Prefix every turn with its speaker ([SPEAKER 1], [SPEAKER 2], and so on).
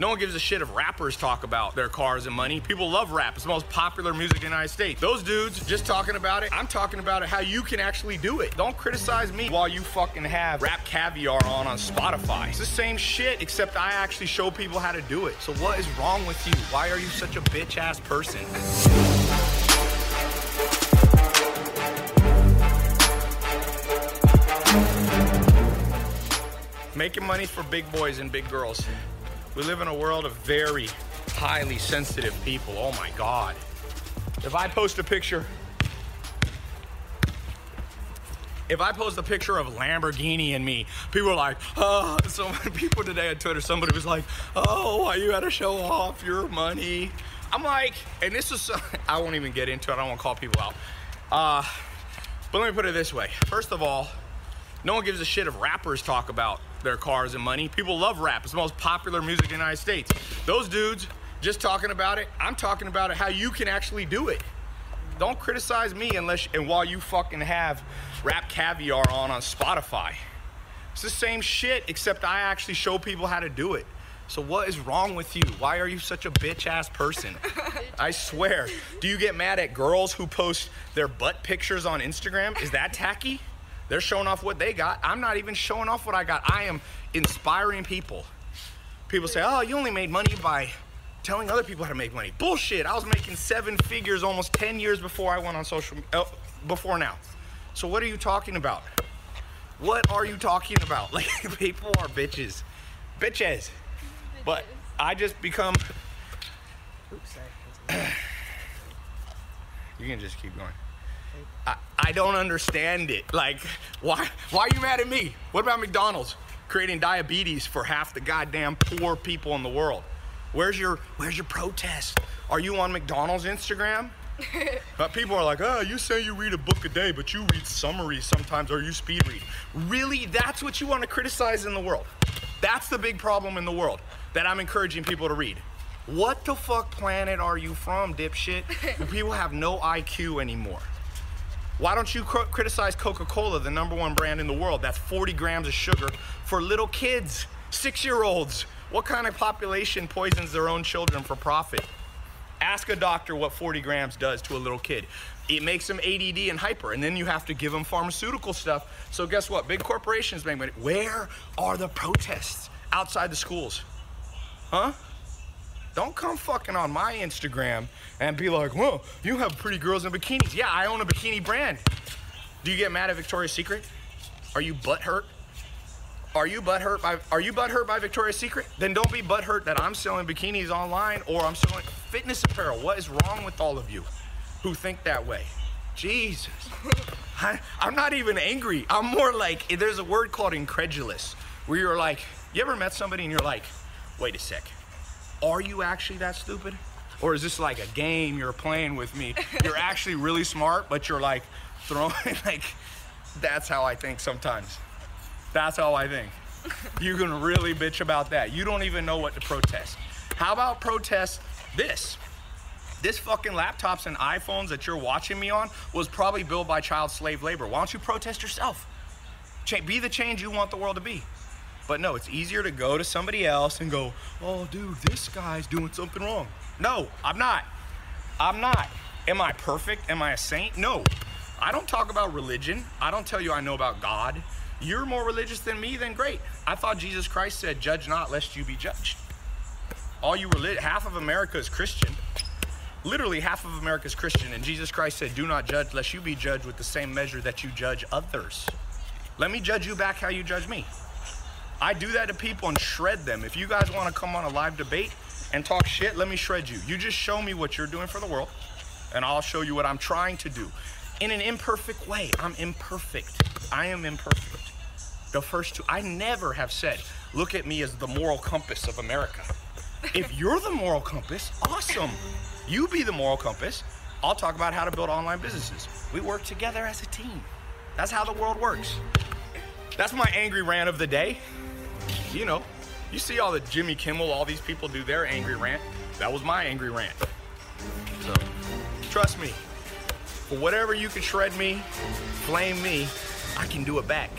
[SPEAKER 1] No one gives a shit if rappers talk about their cars and money. People love rap. It's the most popular music in the United States. Those dudes just talking about it. I'm talking about it how you can actually do it. Don't criticize me while you fucking have RapCaviar on on Spotify. It's the same shit, except I actually show people how to do it. So what is wrong with you? Why are you such a bitch ass person? Making money for big boys and big girls. We live in a world of very highly sensitive people. Oh my God. If I post a picture, if I post a picture of Lamborghini and me, people are like, oh, so many people today on Twitter, somebody was like, oh, why you had to show off your money? I'm like, and this is, I won't even get into it. I don't want to call people out. Uh, but let me put it this way. First of all, no one gives a shit if rappers talk about their cars and money. People love rap. It's the most popular music in the United States. Those dudes just talking about it. I'm talking about it how you can actually do it. Don't criticize me unless and while you fucking have RapCaviar on on Spotify. It's the same shit except I actually show people how to do it. So what is wrong with you? Why are you such a bitch ass person? I swear. Do you get mad at girls who post their butt pictures on Instagram? Is that tacky? They're showing off what they got. I'm not even showing off what I got. I am inspiring people. People say, oh, you only made money by telling other people how to make money. Bullshit. I was making seven figures almost 10 years before I went on social, uh, before now. So what are you talking about? What are you talking about? Like, people are bitches. Bitches. But I just become.
[SPEAKER 2] Oops, sorry.
[SPEAKER 1] You can just keep going. I, I don't understand it. Like, why why are you mad at me? What about McDonald's creating diabetes for half the goddamn poor people in the world? Where's your where's your protest? Are you on McDonald's Instagram? but people are like, oh, you say you read a book a day, but you read summaries sometimes, or you speed read. Really, that's what you want to criticize in the world. That's the big problem in the world that I'm encouraging people to read. What the fuck planet are you from, dipshit? People have no IQ anymore. Why don't you cr- criticize Coca Cola, the number one brand in the world? That's 40 grams of sugar for little kids, six year olds. What kind of population poisons their own children for profit? Ask a doctor what 40 grams does to a little kid. It makes them ADD and hyper, and then you have to give them pharmaceutical stuff. So, guess what? Big corporations make money. Where are the protests outside the schools? Huh? Don't come fucking on my Instagram and be like, well, you have pretty girls in bikinis. Yeah, I own a bikini brand. Do you get mad at Victoria's Secret? Are you butthurt? Are you butthurt by Are you butthurt by Victoria's Secret? Then don't be butthurt that I'm selling bikinis online or I'm selling fitness apparel. What is wrong with all of you who think that way? Jesus. I, I'm not even angry. I'm more like there's a word called incredulous, where you're like, you ever met somebody and you're like, wait a sec, are you actually that stupid? Or is this like a game you're playing with me? You're actually really smart, but you're like throwing like that's how I think sometimes. That's how I think. You can really bitch about that. You don't even know what to protest. How about protest this? This fucking laptops and iPhones that you're watching me on was probably built by child slave labor. Why don't you protest yourself? Be the change you want the world to be. But no, it's easier to go to somebody else and go, oh, dude, this guy's doing something wrong. No, I'm not. I'm not. Am I perfect? Am I a saint? No. I don't talk about religion. I don't tell you I know about God. You're more religious than me, then great. I thought Jesus Christ said, judge not lest you be judged. All you relig- half of America is Christian. Literally half of America is Christian, and Jesus Christ said, do not judge lest you be judged with the same measure that you judge others. Let me judge you back how you judge me. I do that to people and shred them. If you guys want to come on a live debate and talk shit, let me shred you. You just show me what you're doing for the world, and I'll show you what I'm trying to do in an imperfect way. I'm imperfect. I am imperfect. The first two, I never have said, look at me as the moral compass of America. If you're the moral compass, awesome. You be the moral compass. I'll talk about how to build online businesses. We work together as a team. That's how the world works. That's my angry rant of the day. You know, you see all the Jimmy Kimmel, all these people do their angry rant. That was my angry rant. So, trust me, for whatever you can shred me, flame me, I can do it back.